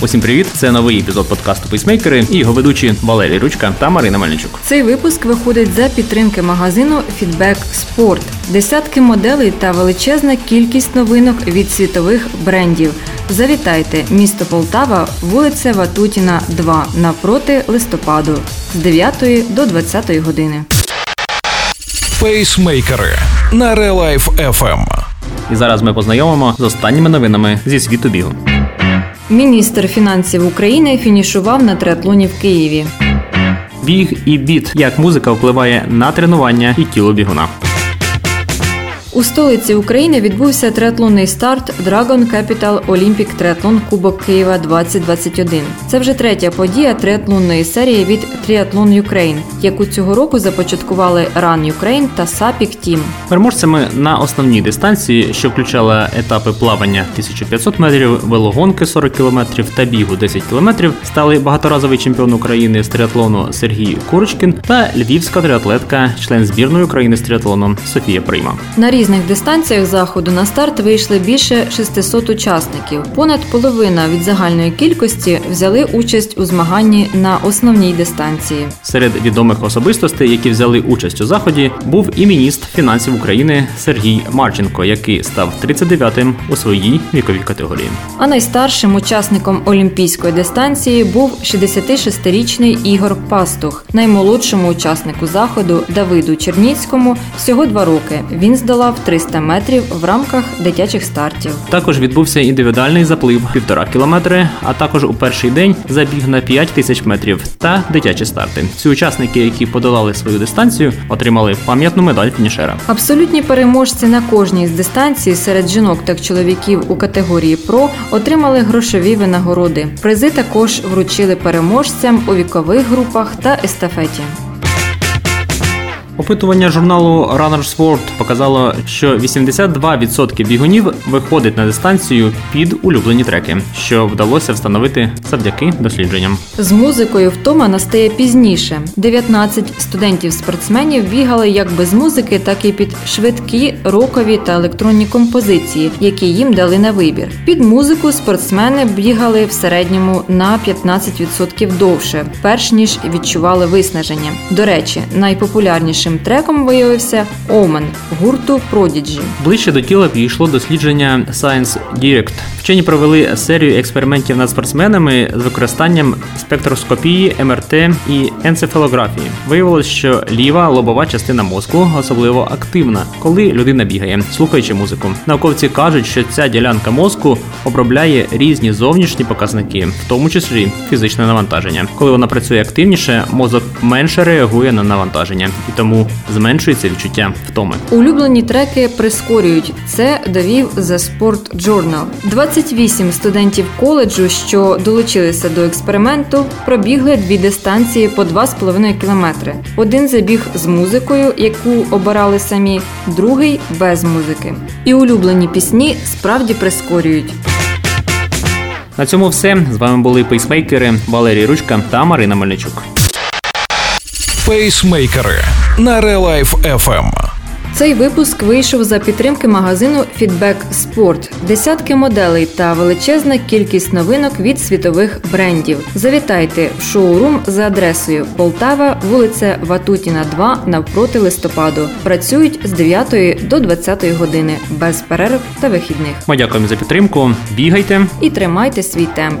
Усім привіт! Це новий епізод подкасту Пейсмейкери і його ведучі Валерій Ручка та Марина Мельничук. Цей випуск виходить за підтримки магазину Feedback Sport. Десятки моделей та величезна кількість новинок від світових брендів. Завітайте, місто Полтава, вулиця Ватутіна, 2, навпроти листопаду з 9 до 20 години. Пейсмейкери на Life FM. І зараз ми познайомимо з останніми новинами зі світу бігу. Міністр фінансів України фінішував на триатлоні в Києві. Біг і біт, як музика впливає на тренування і тіло бігуна. У столиці України відбувся триатлонний старт Dragon Capital Olympic Triathlon Кубок Києва 2021. Це вже третя подія триатлонної серії від Triathlon Ukraine, яку цього року започаткували Run Ukraine та Sapik Team. Переможцями на основній дистанції, що включала етапи плавання 1500 метрів, велогонки 40 кілометрів та бігу 10 кілометрів, стали багаторазовий чемпіон України з триатлону Сергій Курочкін та львівська триатлетка, член збірної України з триатлону Софія Прима. На різних дистанціях заходу на старт вийшли більше 600 учасників. Понад половина від загальної кількості взяли участь у змаганні на основній дистанції. Серед відомих особистостей, які взяли участь у заході, був і міністр фінансів України Сергій Марченко, який став 39-м у своїй віковій категорії. А найстаршим учасником олімпійської дистанції був 66-річний Ігор Пастух, наймолодшому учаснику заходу Давиду Черніцькому всього два роки. Він здолав 300 метрів в рамках дитячих стартів. Також відбувся індивідуальний заплив півтора кілометри, а також у перший день забіг на 5 тисяч метрів та дитячі старти. Ці учасники, які подолали свою дистанцію, отримали пам'ятну медаль фінішера. Абсолютні переможці на кожній з дистанцій серед жінок та чоловіків у категорії ПРО отримали грошові винагороди. Призи також вручили переможцям у вікових групах та естафеті. Опитування журналу Runner's World показало, що 82% бігунів виходить на дистанцію під улюблені треки, що вдалося встановити завдяки дослідженням. З музикою втома настає пізніше. 19 студентів-спортсменів бігали як без музики, так і під швидкі рокові та електронні композиції, які їм дали на вибір. Під музику спортсмени бігали в середньому на 15% довше, перш ніж відчували виснаження. До речі, найпопулярнішим треком виявився Омен гурту Prodigy. Ближче до тіла підійшло дослідження Science Direct. Вчені провели серію експериментів над спортсменами з використанням спектроскопії, МРТ і енцефалографії. Виявилось, що ліва лобова частина мозку особливо активна, коли людина бігає, слухаючи музику. Науковці кажуть, що ця ділянка мозку обробляє різні зовнішні показники, в тому числі фізичне навантаження. Коли вона працює активніше, мозок менше реагує на навантаження і тому зменшується відчуття втоми. Улюблені треки прискорюють. Це довів The Sport Journal. 28 студентів коледжу, що долучилися до експерименту, пробігли дві дистанції по 2,5 кілометри. Один забіг з музикою, яку обирали самі, другий без музики. І улюблені пісні справді прискорюють. На цьому все з вами були пейсмейкери Валерій Ручка та Марина Мельничук. Пейсмейкери на Life FM. Цей випуск вийшов за підтримки магазину Feedback Sport. Десятки моделей та величезна кількість новинок від світових брендів. Завітайте в шоурум за адресою Полтава, вулиця Ватутіна, 2 навпроти листопаду. Працюють з 9 до 20 години без перерв та вихідних. Ми дякуємо за підтримку. Бігайте. І тримайте свій темп.